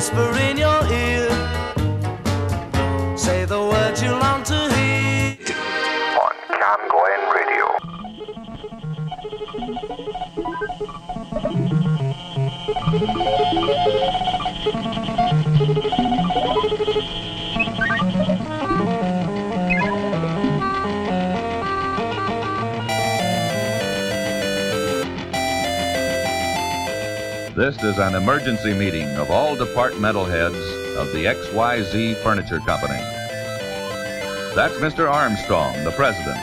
whisper in your This is an emergency meeting of all departmental heads of the XYZ Furniture Company. That's Mr. Armstrong, the president.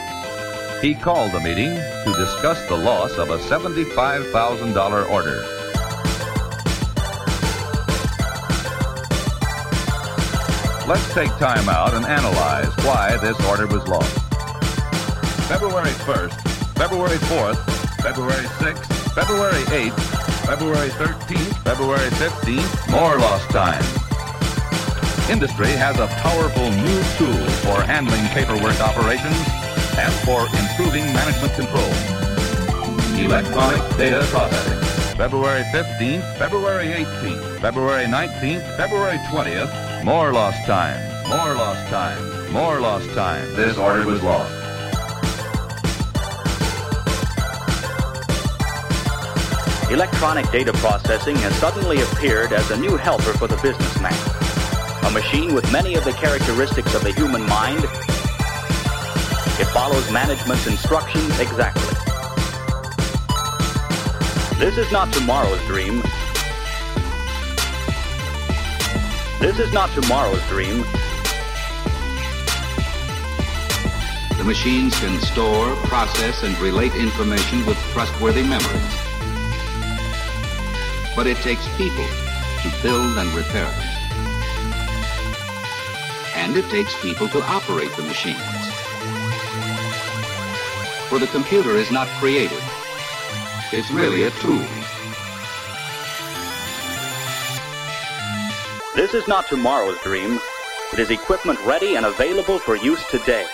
He called the meeting to discuss the loss of a $75,000 order. Let's take time out and analyze why this order was lost. February 1st, February 4th, February 6th, February 8th, February 13th, February 15th, more lost time. Industry has a powerful new tool for handling paperwork operations and for improving management control. Electronic data processing. February 15th, February 18th, February 19th, February 20th, more lost time, more lost time, more lost time. This order was lost. Electronic data processing has suddenly appeared as a new helper for the businessman. A machine with many of the characteristics of the human mind. It follows management's instructions exactly. This is not tomorrow's dream. This is not tomorrow's dream. The machines can store, process, and relate information with trustworthy memories. But it takes people to build and repair them. And it takes people to operate the machines. For the computer is not created. It's really a tool. This is not tomorrow's dream. It is equipment ready and available for use today.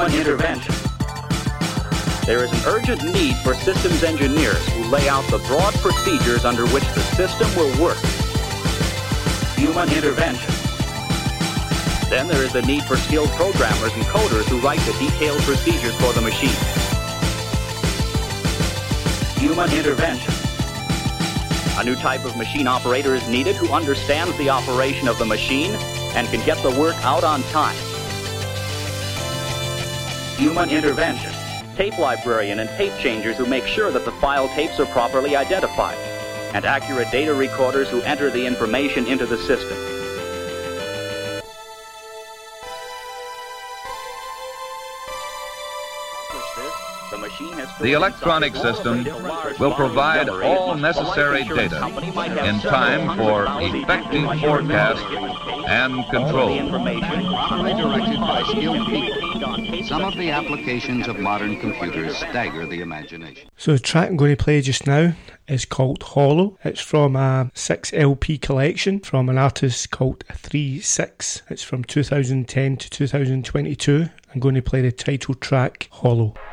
Human intervention. There is an urgent need for systems engineers who lay out the broad procedures under which the system will work. Human intervention. Then there is the need for skilled programmers and coders who write the detailed procedures for the machine. Human intervention. A new type of machine operator is needed who understands the operation of the machine and can get the work out on time. Human intervention. Tape librarian and tape changers who make sure that the file tapes are properly identified. And accurate data recorders who enter the information into the system. The electronic system will provide all necessary data in time for effective forecast and control. Properly directed by skilled people. Some of the applications of modern computers stagger the imagination. So the track I'm going to play just now is called Hollow. It's from a 6 LP collection from an artist called 3-6. It's from 2010 to 2022. I'm going to play the title track Hollow. Hollow.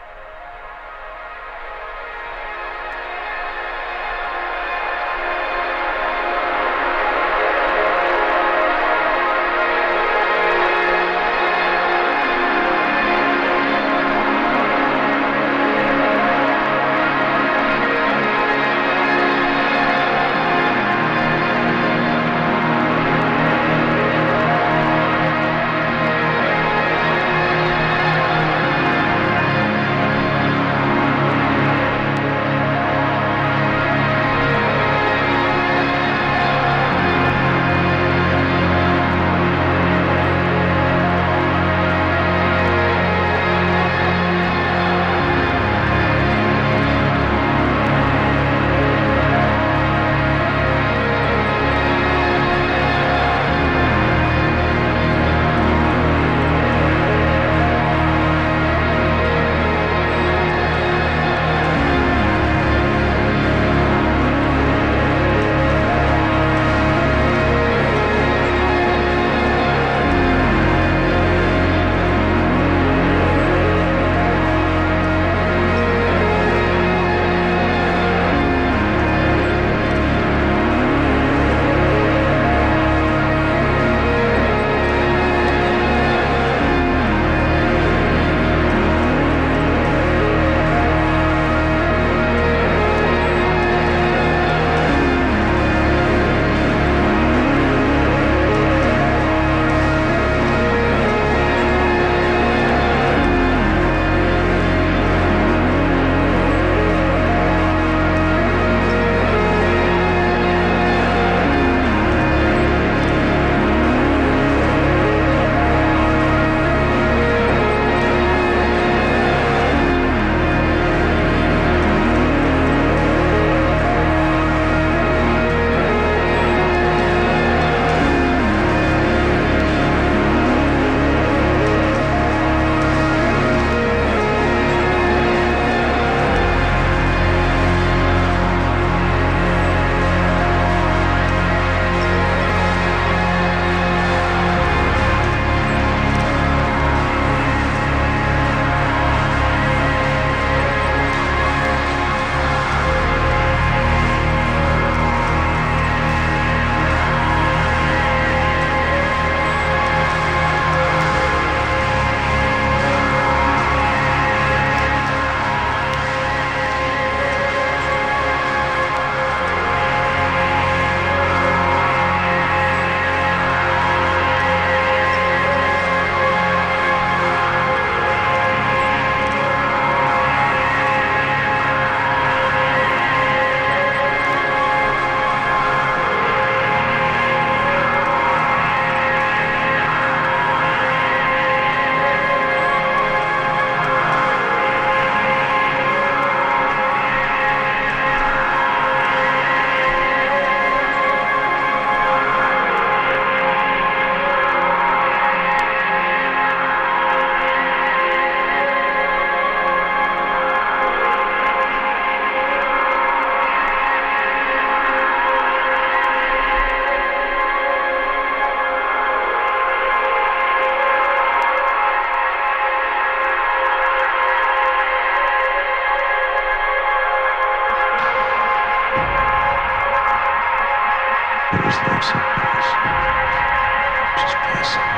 Madison.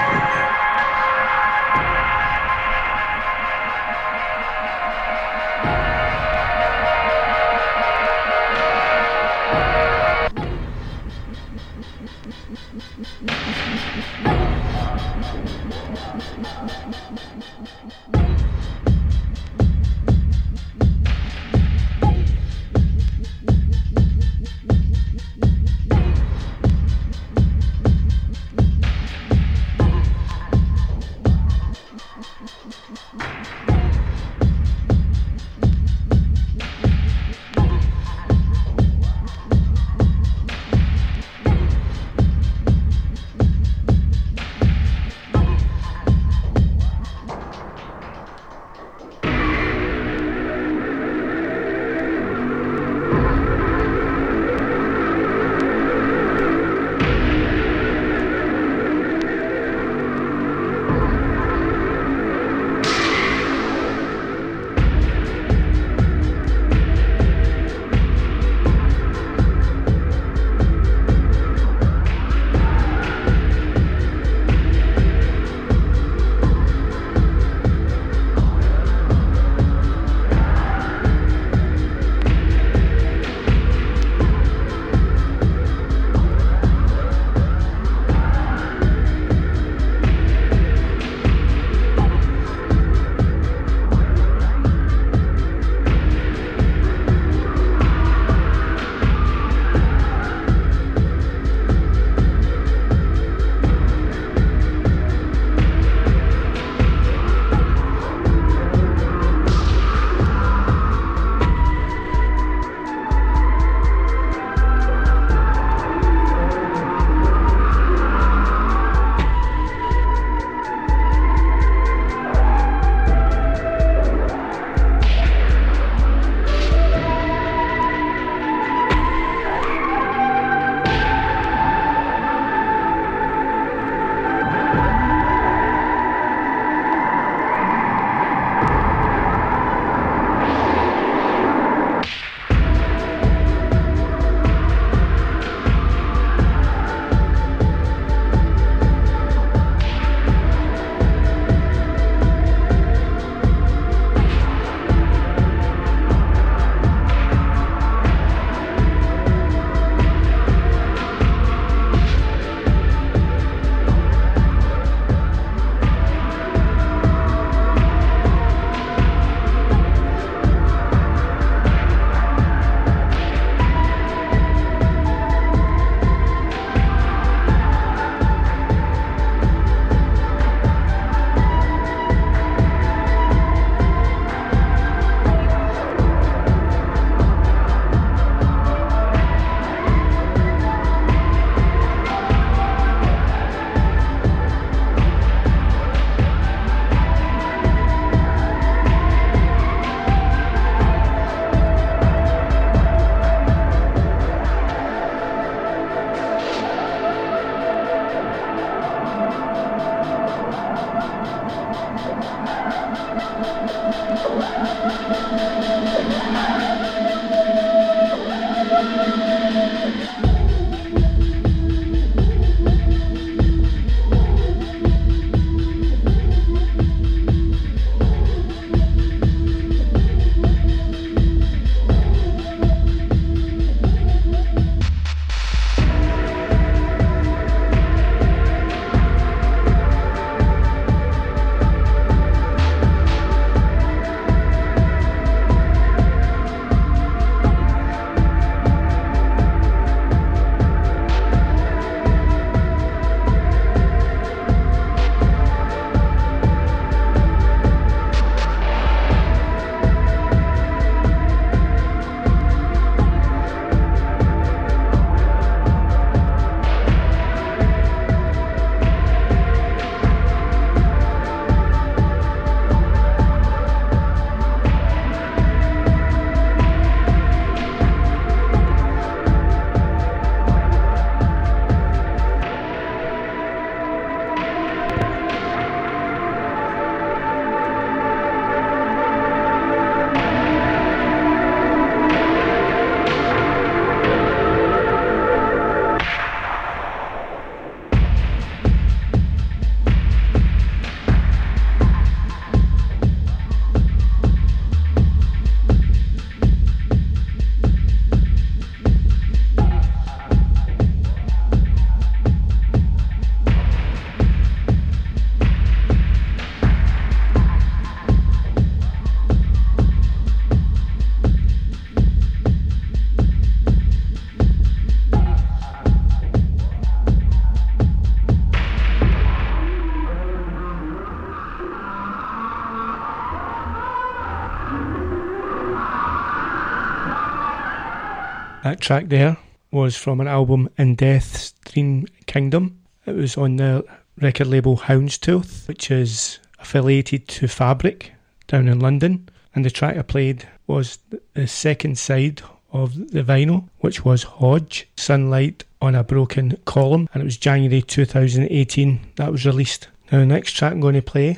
Track there was from an album In Death's Dream Kingdom. It was on the record label Houndstooth, which is affiliated to Fabric down in London. And the track I played was the second side of the vinyl, which was Hodge, Sunlight on a Broken Column. And it was January 2018 that was released. Now, the next track I'm going to play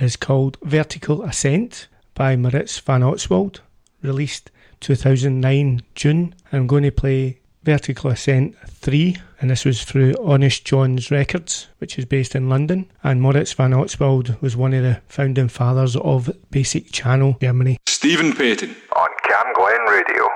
is called Vertical Ascent by Moritz von Oswald, released 2009 June. I'm going to play Vertical Ascent 3, and this was through Honest Jon's Records, which is based in London. And Moritz von Oswald was one of the founding fathers of Basic Channel Germany. Stephen Payton. on CamGlen Radio.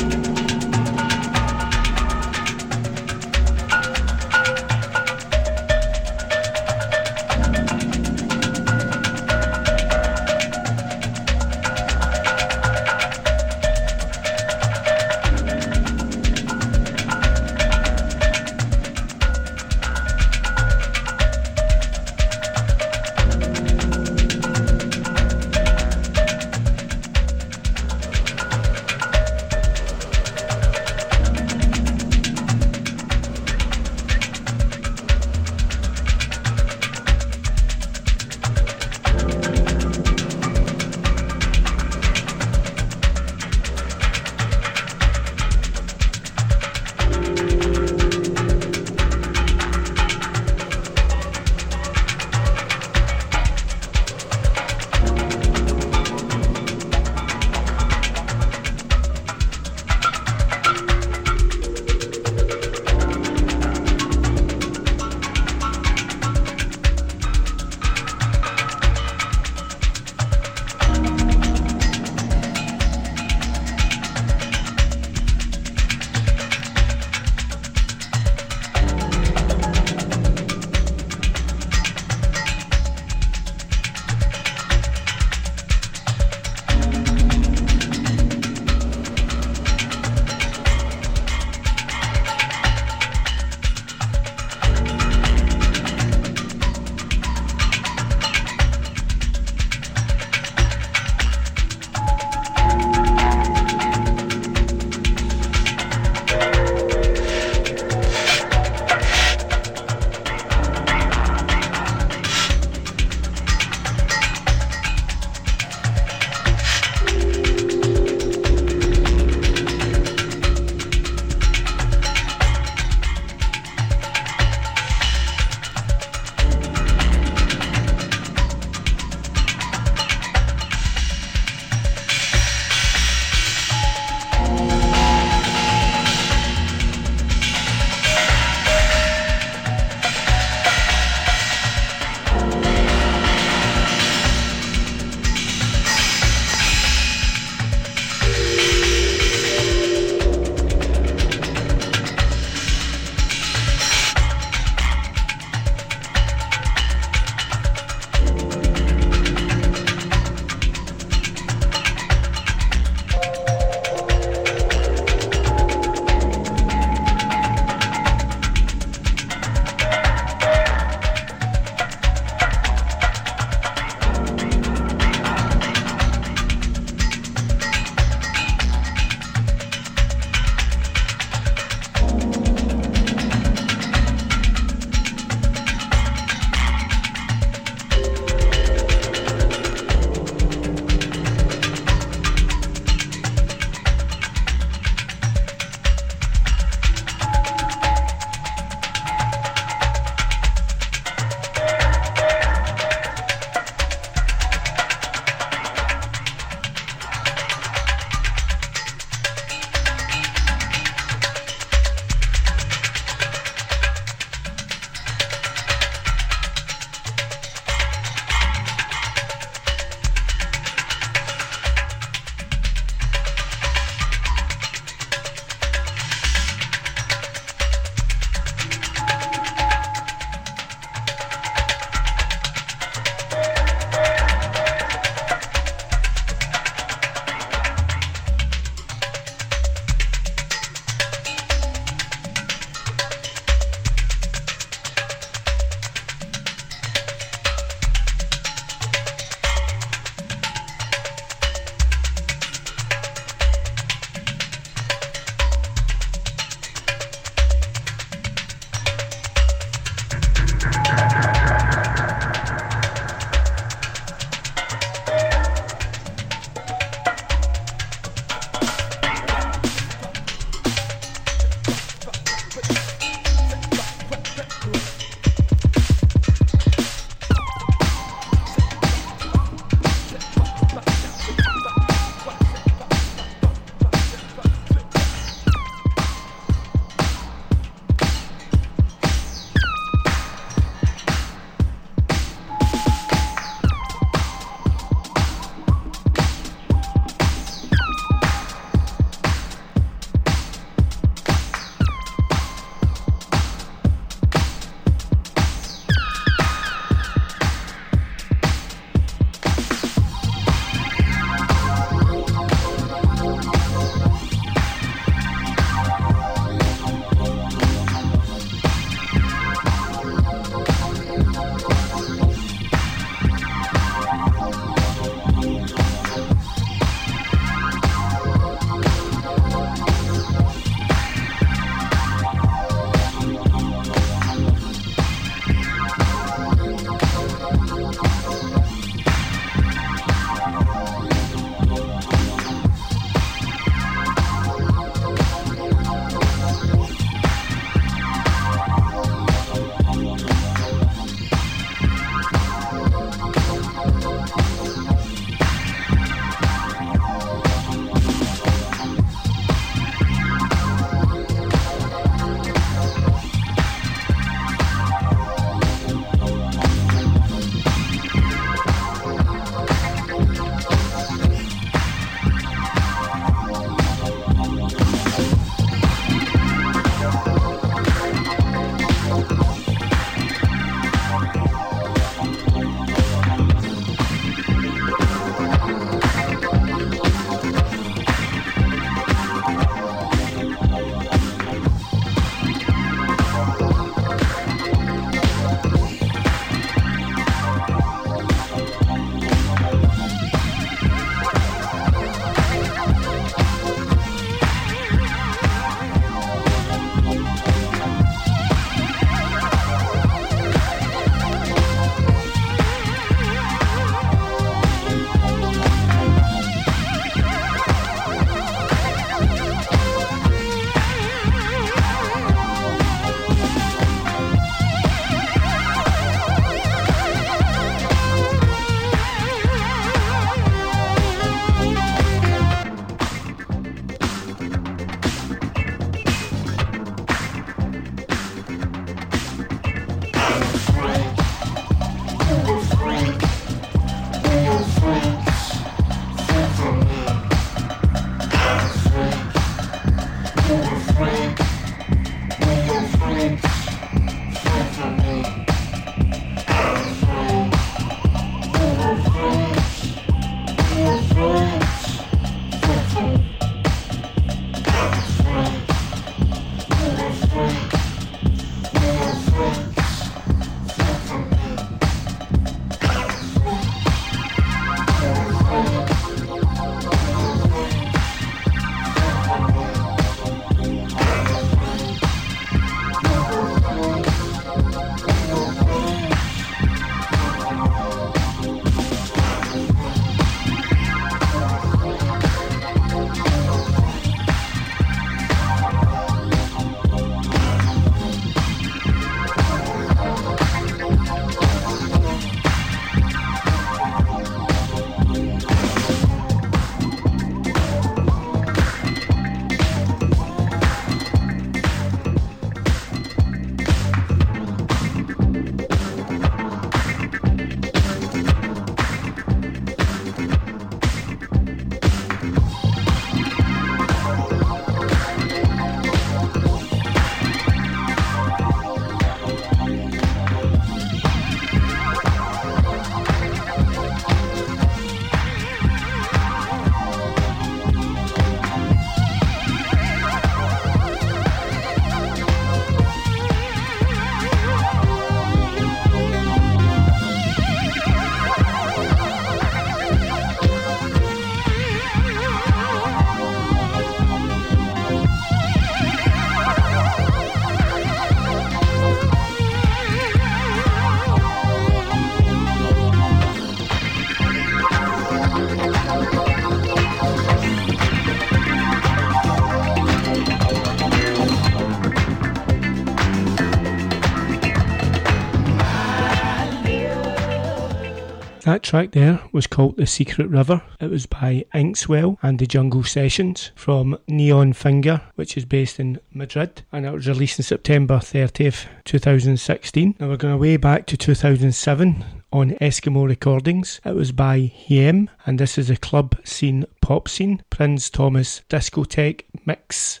Track there was called The Secret River. It was by Inkswell and the Jungle Sessions from Neon Finger, which is based in Madrid, and it was released in September 30th, 2016. Now we're going way back to 2007 on Eskimo Recordings. It was by Hiem, and this is a club scene pop scene, Prins Thomas discotheque mix.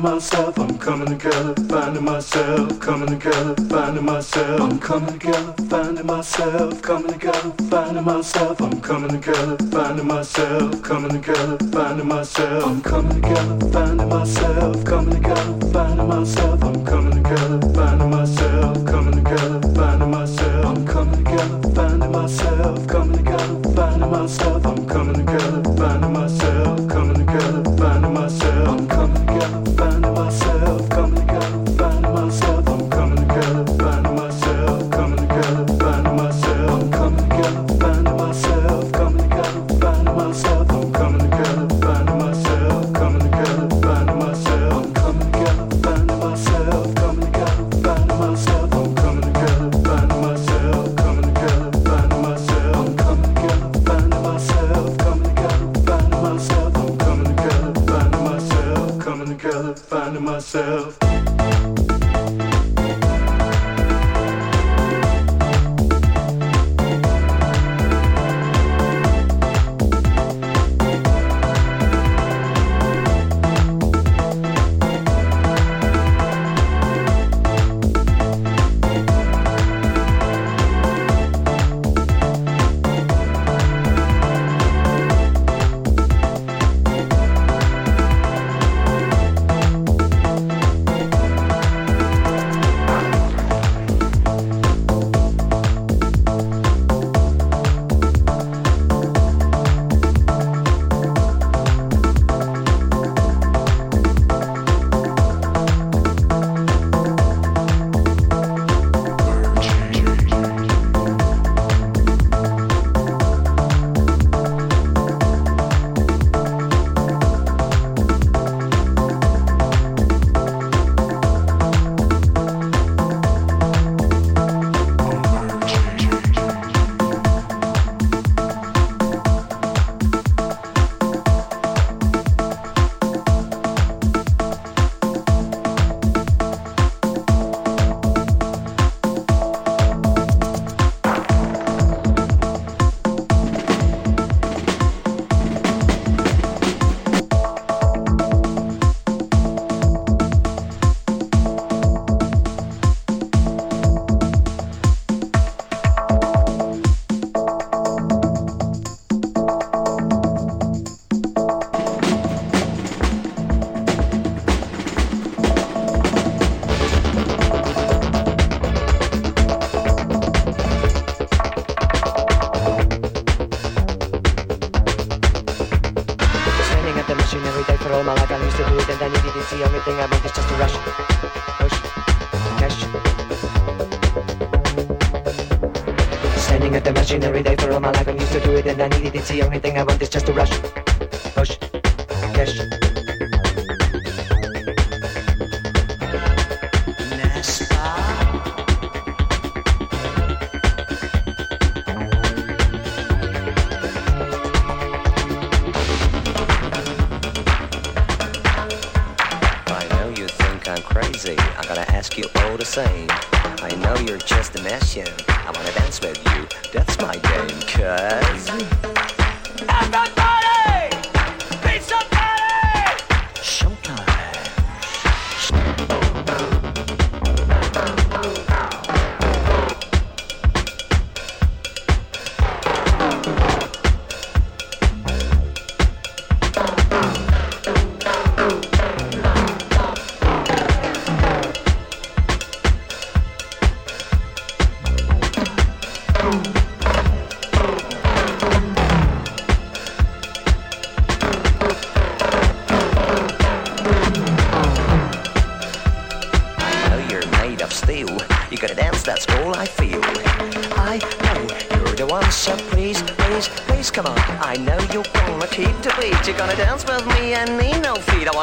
finding myself, I'm coming together, finding myself, coming together, finding myself, I'm coming together, finding myself, coming together, finding myself, I'm coming together, finding myself, coming together, finding myself, I'm coming together, finding myself, coming together, finding myself, I'm coming together, finding myself.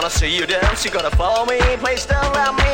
wanna see you dance, you gotta follow me, please don't let me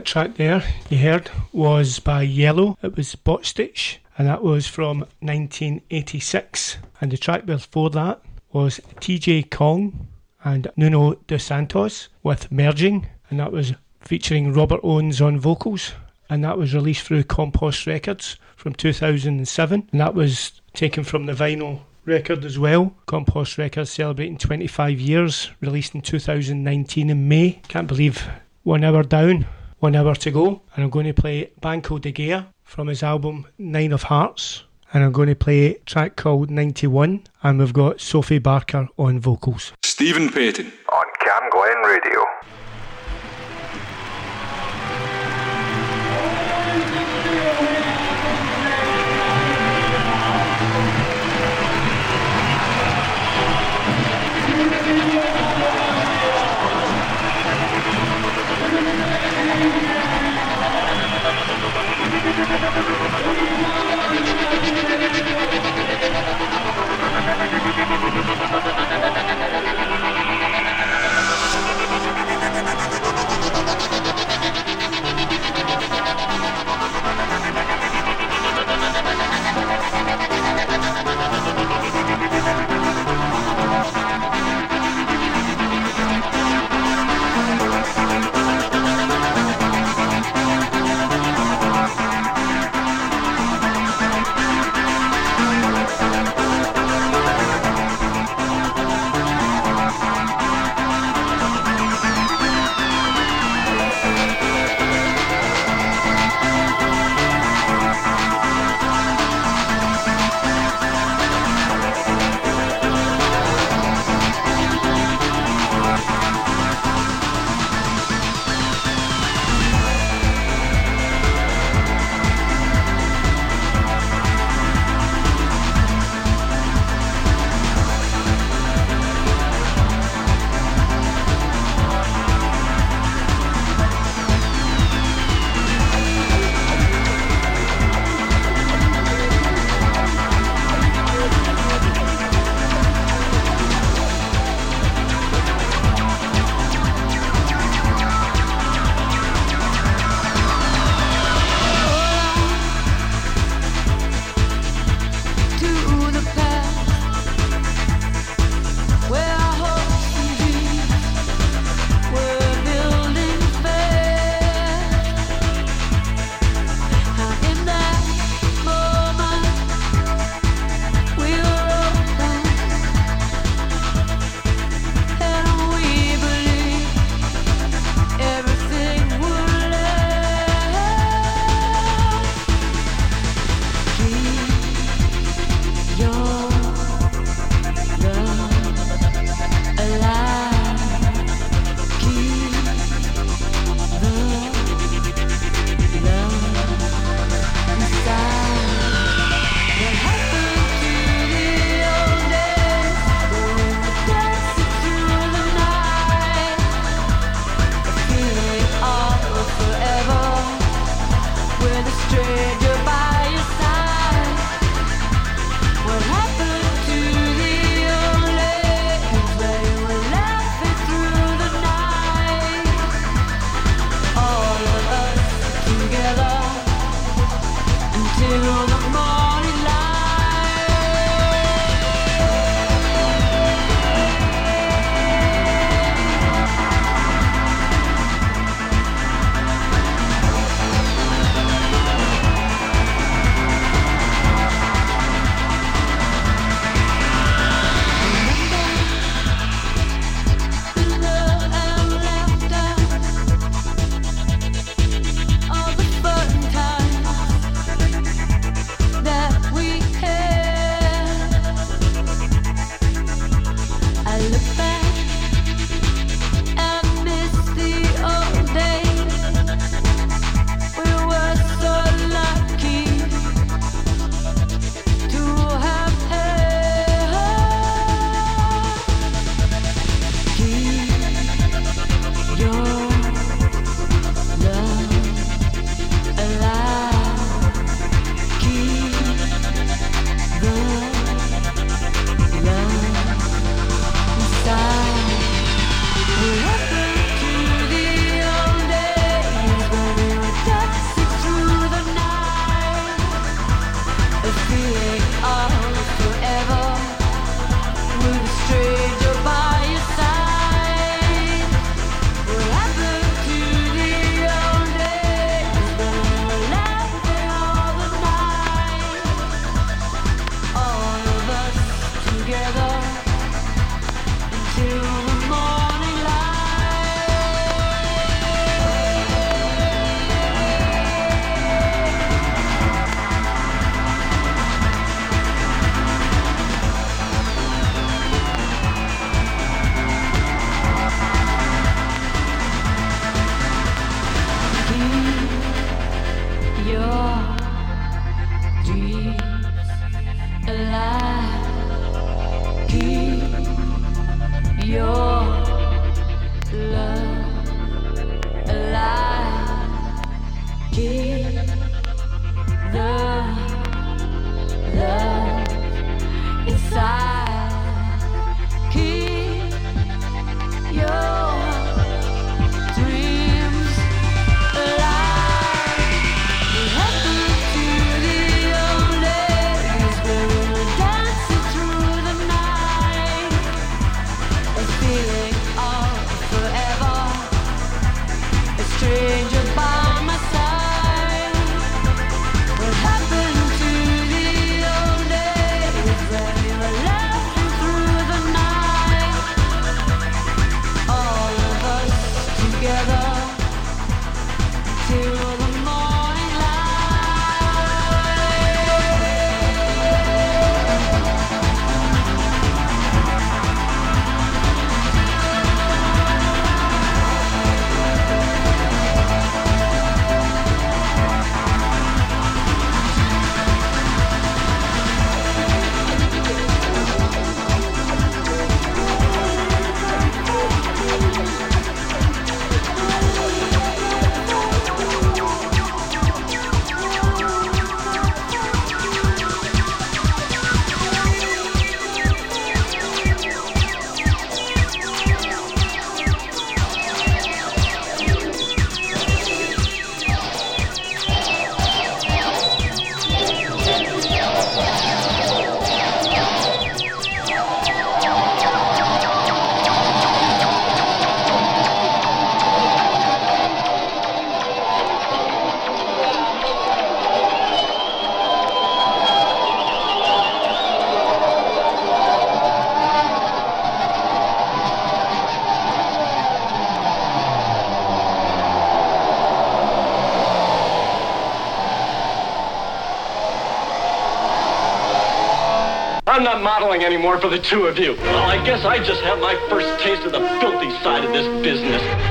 That track there you heard was by Yello. It was Bostich, and that was from 1986. And the track before that was TJ Kong and Nuno dos Santos with Merging, and that was featuring Robert Owens on vocals. And that was released through Compost Records from 2007, and that was taken from the vinyl record as well. Compost Records celebrating 25 years, released in 2019 in May. Can't believe one hour down, one hour to go. And I'm going to play Banco de Gaia from his album Nine of Hearts. And I'm going to play a track called 91. And we've got Sophie Barker on vocals. Stephen Payton. On Cam Glen Radio. Thank you. Anymore for the two of you. Well, I guess I just have my first taste of the filthy side of this business.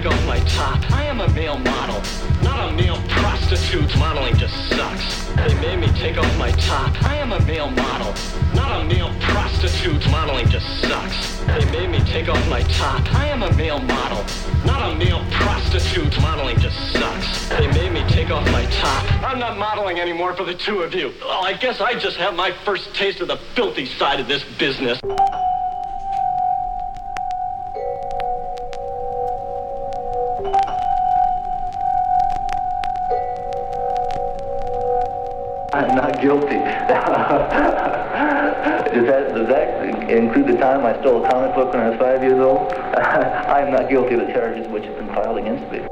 Take off my top. I am a male model, not a male prostitute. Modeling just sucks. They made me take off my top. I am a male model, not a male prostitute. Modeling just sucks. They made me take off my top. I am a male model, not a male prostitute. Modeling just sucks. They made me take off my top. I'm not modeling anymore for the two of you. Well, I guess I just have my first taste of the filthy side of this business. Guilty of the charges which have been filed against me.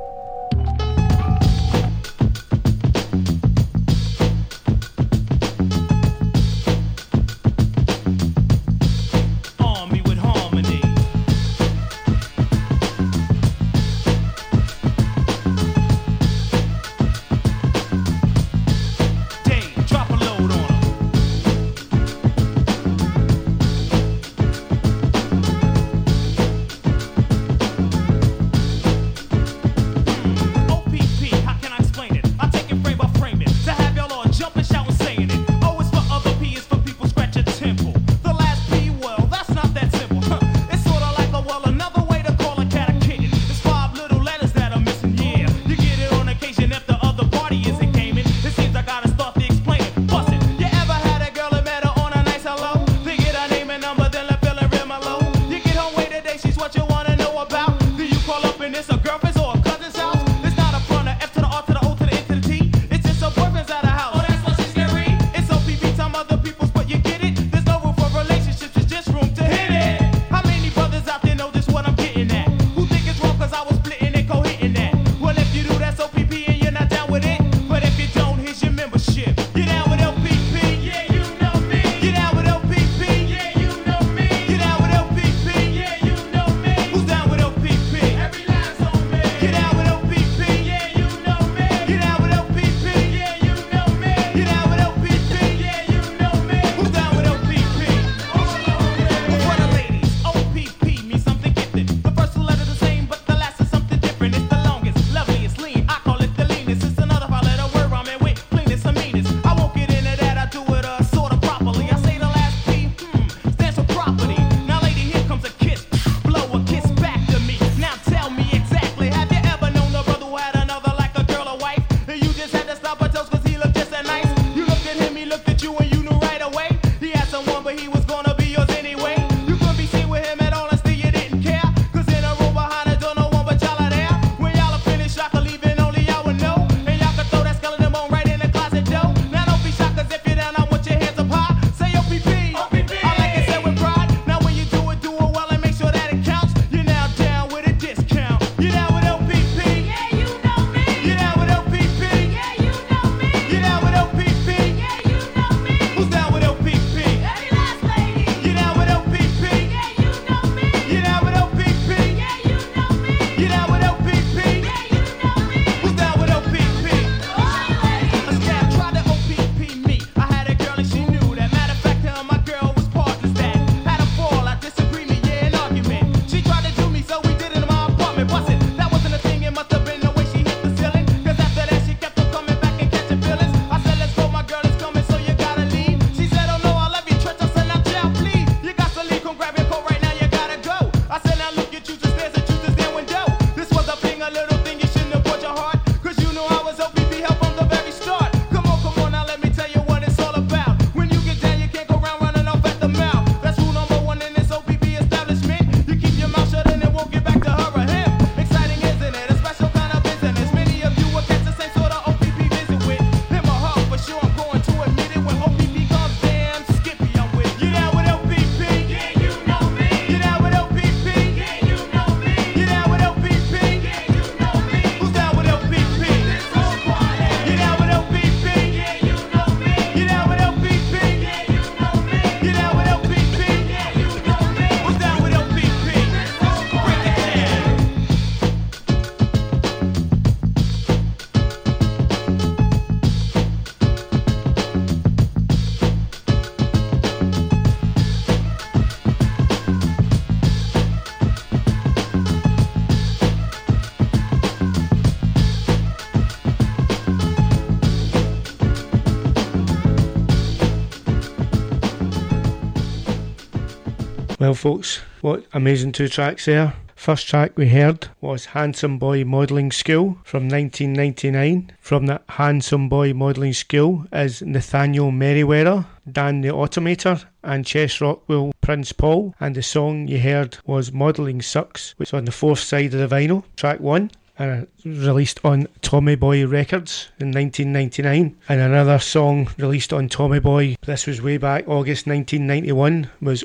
Well, folks, what amazing two tracks there. First track we heard was Handsome Boy Modelling School from 1999. From that Handsome Boy Modelling School is Nathaniel Merriweather, Dan the Automator, and Chest Rockwell Prince Paul. And the song you heard was Modelling Sucks, which is on the fourth side of the vinyl, track one. And released on Tommy Boy Records in 1999. And another song released on Tommy Boy, this was way back August 1991, was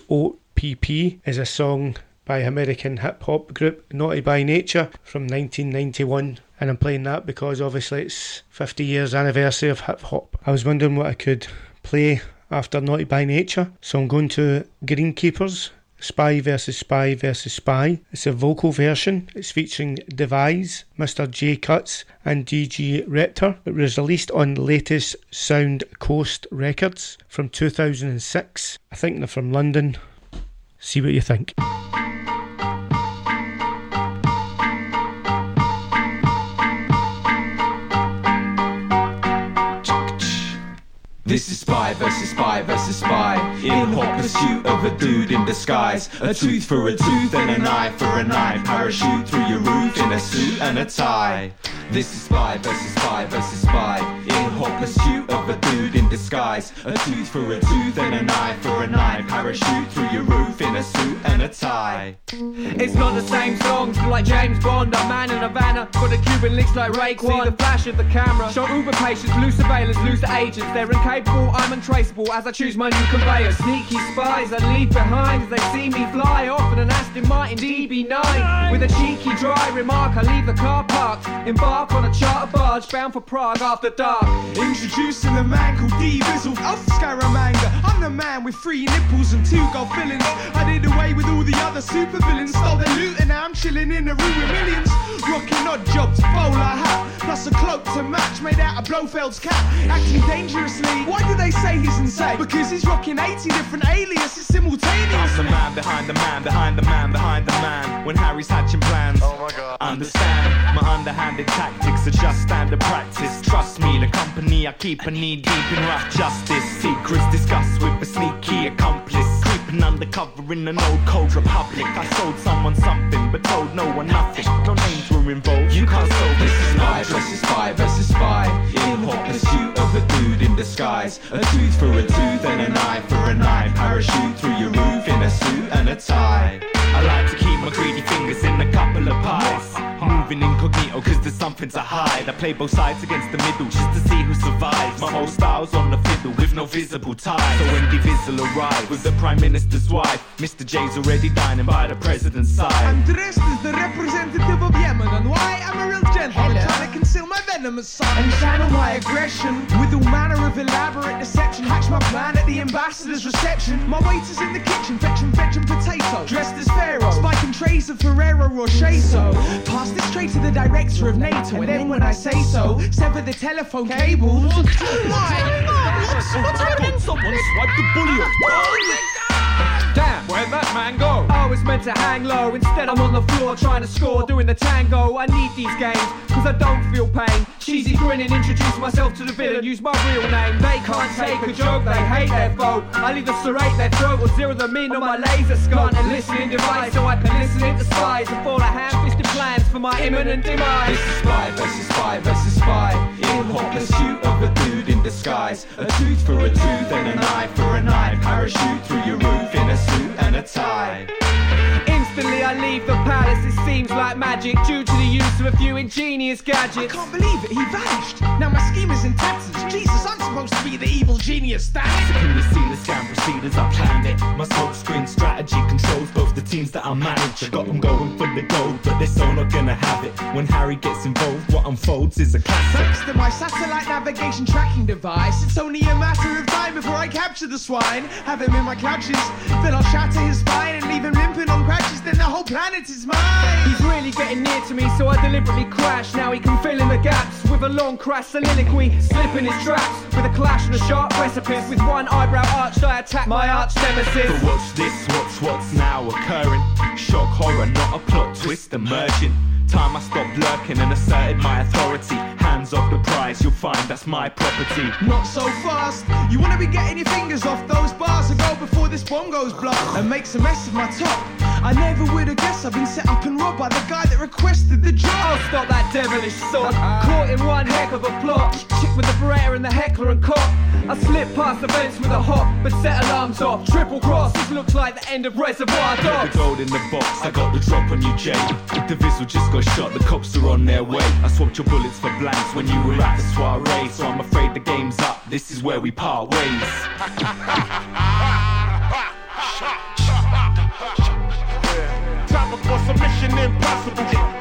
OPP, is a song by American hip hop group Naughty by Nature from 1991. And I'm playing that because obviously it's 50 years anniversary of hip hop. I was wondering what I could play after Naughty by Nature, so I'm going to Greenkeepers. Spy versus Spy versus Spy. It's a vocal version. It's featuring Devise, Mr. J Cuts, and DG Reptor. It was released on latest Sound Coast Records from 2006. I think they're from London. See what you think. This is spy versus spy versus spy In hot pursuit of a dude in disguise. A tooth for a tooth and an eye for an eye Parachute through your roof in a suit and a tie. This is spy versus spy versus spy Hot pursuit of a dude in disguise A tooth for a tooth and an eye for an eye Parachute through your roof in a suit and a tie It's not the same song, feel like James Bond, a man in Havana. Got the Cuban links like Raekwon. See the flash of the camera. Show Uber patience, loose surveillance, loose agents. They're incapable, I'm untraceable as I choose my new conveyor. Sneaky spies I leave behind as they see me fly off in an Aston Martin DB9. With a cheeky dry remark, I leave the car parked. Embark on a charter barge bound for Prague after dark. Introducing a man called D Bizzle of Scaramanga. I'm the man with three nipples and two gold fillings. I did away with all the other supervillains, stole their loot, and now I'm chilling in a room with millions. Rocking odd jobs, bowler hat, plus a cloak to match made out of Blofeld's cap. Acting dangerously. Why do they say he's insane? Because he's rocking 80 different aliases simultaneously. I'm the man behind the man, behind the man, behind the man. When Harry's hatching plans, oh my god. Understand my underhanded tactics are just standard practice. Trust me, the company I keep a knee deep in rough justice. Secrets discussed with a sneaky accomplice. Creeping undercover in an old cold republic. I sold someone something, but told no one nothing. No names were involved. You can't solve this. This is Spy versus spy versus spy. In hot pursuit of a dude in disguise. A tooth for a tooth and an eye for an eye. Parachute through your roof in a suit and a tie. I like to keep my greedy fingers in a couple of pies. Moving incognito cause there's something to hide. I play both sides against the middle just to see who survives. My whole style's on the fiddle with no visible tie. So when Divisil arrives with the Prime Minister's wife, Mr. J's already dining by the President's side. I'm dressed as the representative of Yemen, and why I'm a real gentleman trying to conceal my venomous side and channel my aggression with all manner of elaborate deception. Hatch my plan at the ambassador's reception. My waiters in the kitchen fetching veg and potato, dressed as Pharaoh, spiking trays of Ferrero Rocher. So pass this tray to the director of NATO, and then when I say so, sever the telephone cable. Why? What's, what's happened? Someone swiped the bully where'd that man go? I was meant to hang low, instead I'm on the floor trying to score, doing the tango. I need these games, cause I don't feel pain. Cheesy grinning, introduce myself to the villain, use my real name. They can't take a joke, they hate their foe. I either serrate their throat or zero them in on my laser scope. And listening device so I can listen into spies and fall a ham-fisted plans for my imminent demise. This is spy versus spy versus spy. In hot pursuit of a dude in disguise. A tooth for a tooth and an eye for an eye. Parachute through your roof in a suit and a tie. Instantly I leave the palace, it seems like magic Due to the use of a few ingenious gadgets I can't believe it, he vanished. Now my scheme is in tatters. Jesus, I'm supposed to be the evil genius, damn So it. can you see the scam proceed as I planned it? My smoke screen strategy controls both the teams that I manage. I got them going for the gold, but they're so not gonna have it. When Harry gets involved, what unfolds is a classic. Thanks to my satellite navigation tracking device, it's only a matter of time before I capture the swine. Have him in my clutches, then I'll shatter his spine and leave him limping on crutches. Then the whole planet is mine. He's really getting near to me, so I deliberately crash. Now he can fill in the gaps with a long crash soliloquy, slipping his traps with a clash and a sharp precipice. With one eyebrow arched, I attack my arch nemesis. But watch this, watch what's now occurring. Shock horror horror, not a plot twist emerging. Time I stopped lurking and asserted my authority. Hands off the prize, you'll find that's my property. Not so fast. You wanna be getting your fingers off those bars and go before this bomb goes blah and makes a mess of my top. I never would have guessed I've been set up and robbed by the guy that requested the job. I'll stop that devilish sod. Caught in one heck of a plot. Chick with the beretta and the Heckler and Koch. I slip past the fence with a hop, but set alarms off. Triple cross, this looks like the end of Reservoir Got Dogs. the gold in the box, I got the drop on you, Jay. The Vizzle just got shot, the cops are on their way. I swapped your bullets for blanks when you were at the soiree, so I'm afraid the game's up. This is where we part ways. Time for some mission impossible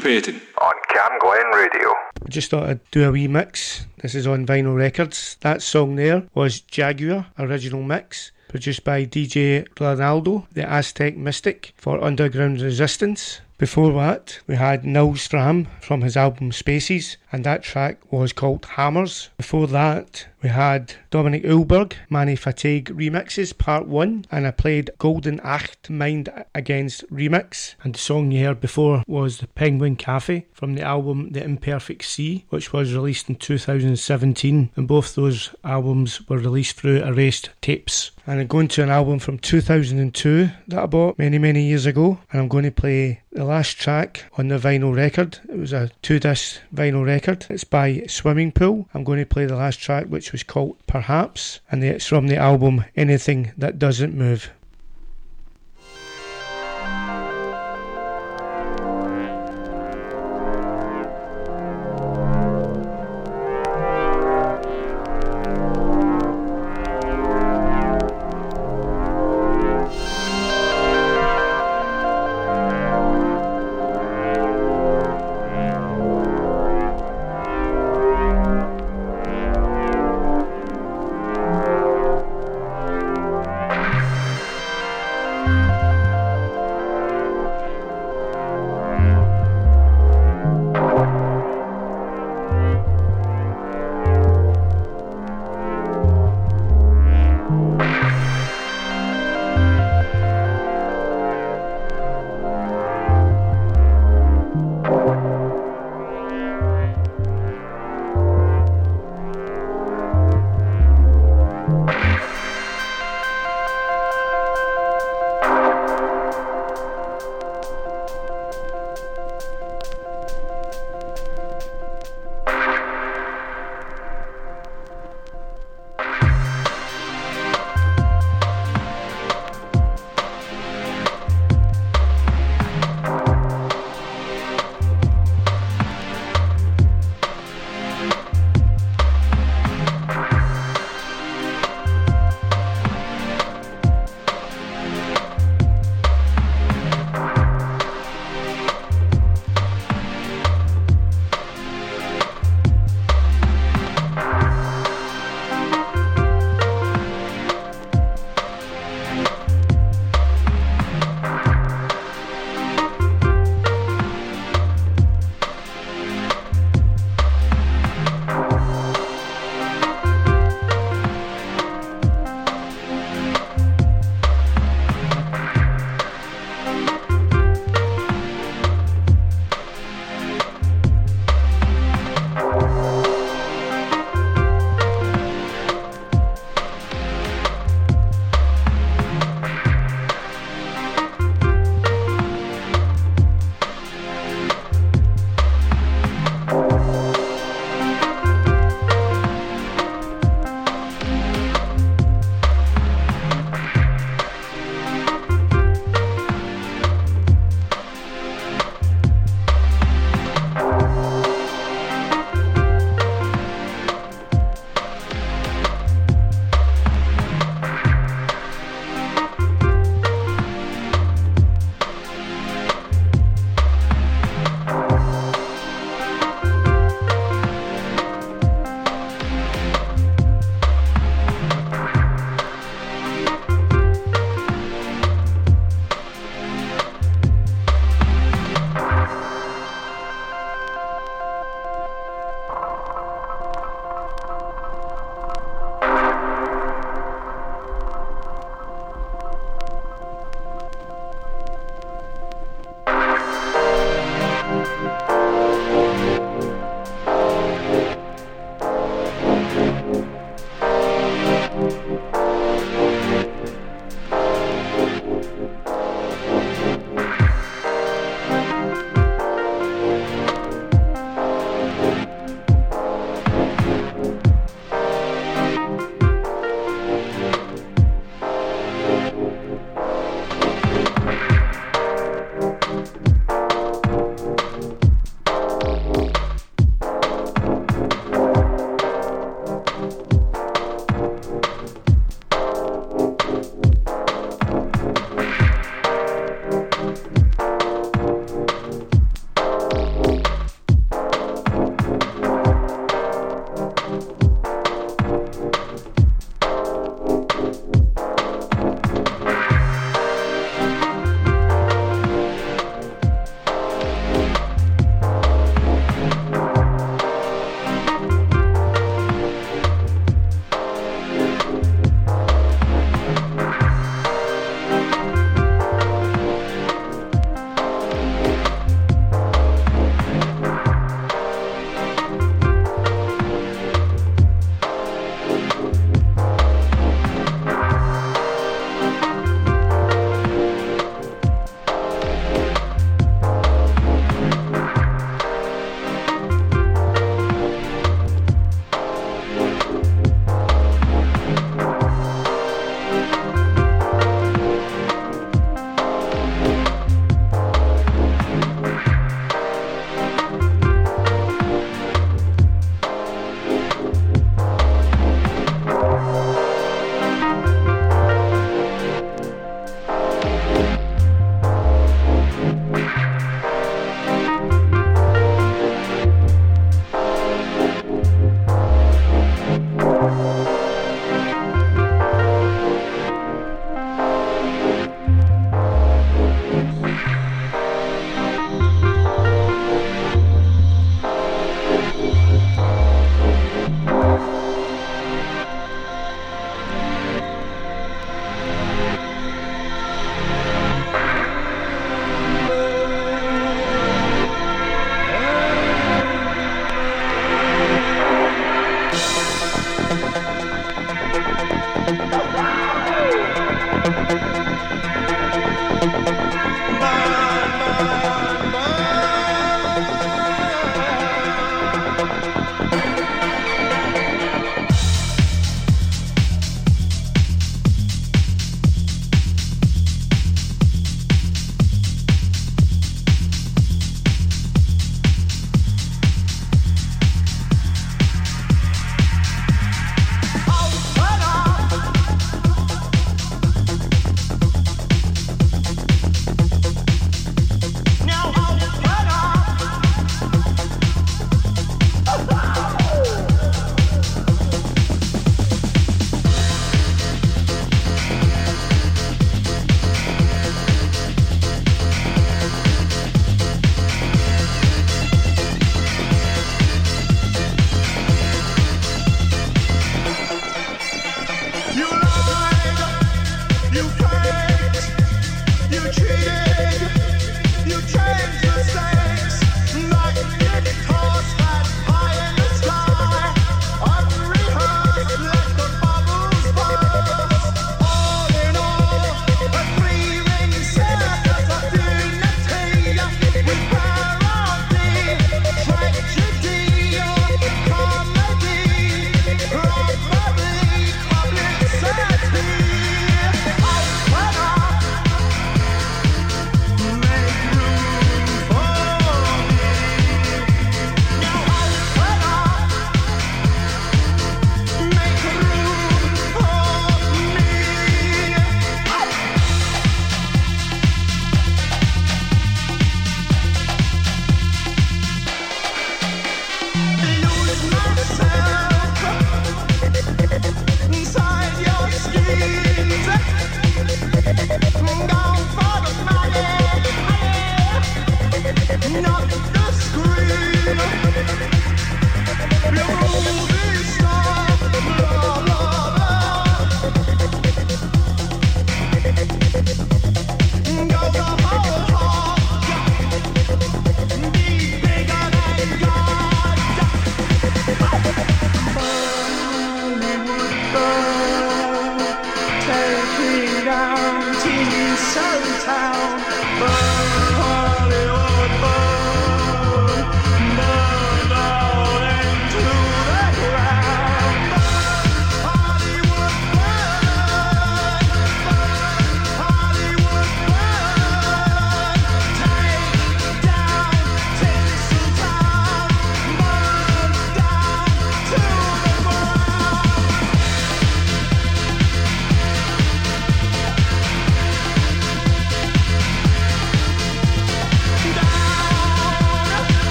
Stephen Payton on CamGlen Radio. I just thought I'd do a wee mix. This is on vinyl records. That song there was Jaguar original mix, produced by DJ Rolando, the Aztec Mystic, for Underground Resistance. Before that, we had Nils Frahm from his album Spaces, and that track was called Hammers. Before that, we had Dominik Eulberg, Manny Fatigue remixes, part one, and I played Goldene Acht Mind Against remix. And the song you heard before was The Penguin Cafe from the album The Imperfect Sea, which was released in 2017. And both those albums were released through Erased Tapes. And I'm going to an album from 2002 that I bought many, many years ago, and I'm going to play the last track on the vinyl record. It was a two disc vinyl record. It's by Swimming Pool. I'm going to play the last track, which was called Perhaps, and it's from the album Anything That Doesn't Move.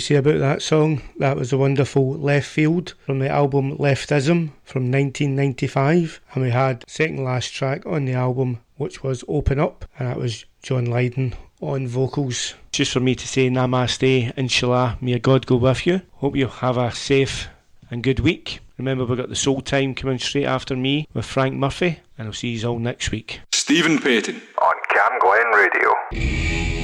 Say about that song? That was a wonderful Leftfield from the album Leftism from 1995. And we had second last track on the album, which was Open Up, and that was John Lydon on vocals. Just for me to say namaste, inshallah, may God go with you. Hope you have a safe and good week. Remember, we've got the Soul Time coming straight after me with Frank Murphy, and I'll see you all next week. Stephen Payton on CamGlen Radio.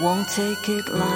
Won't take it lying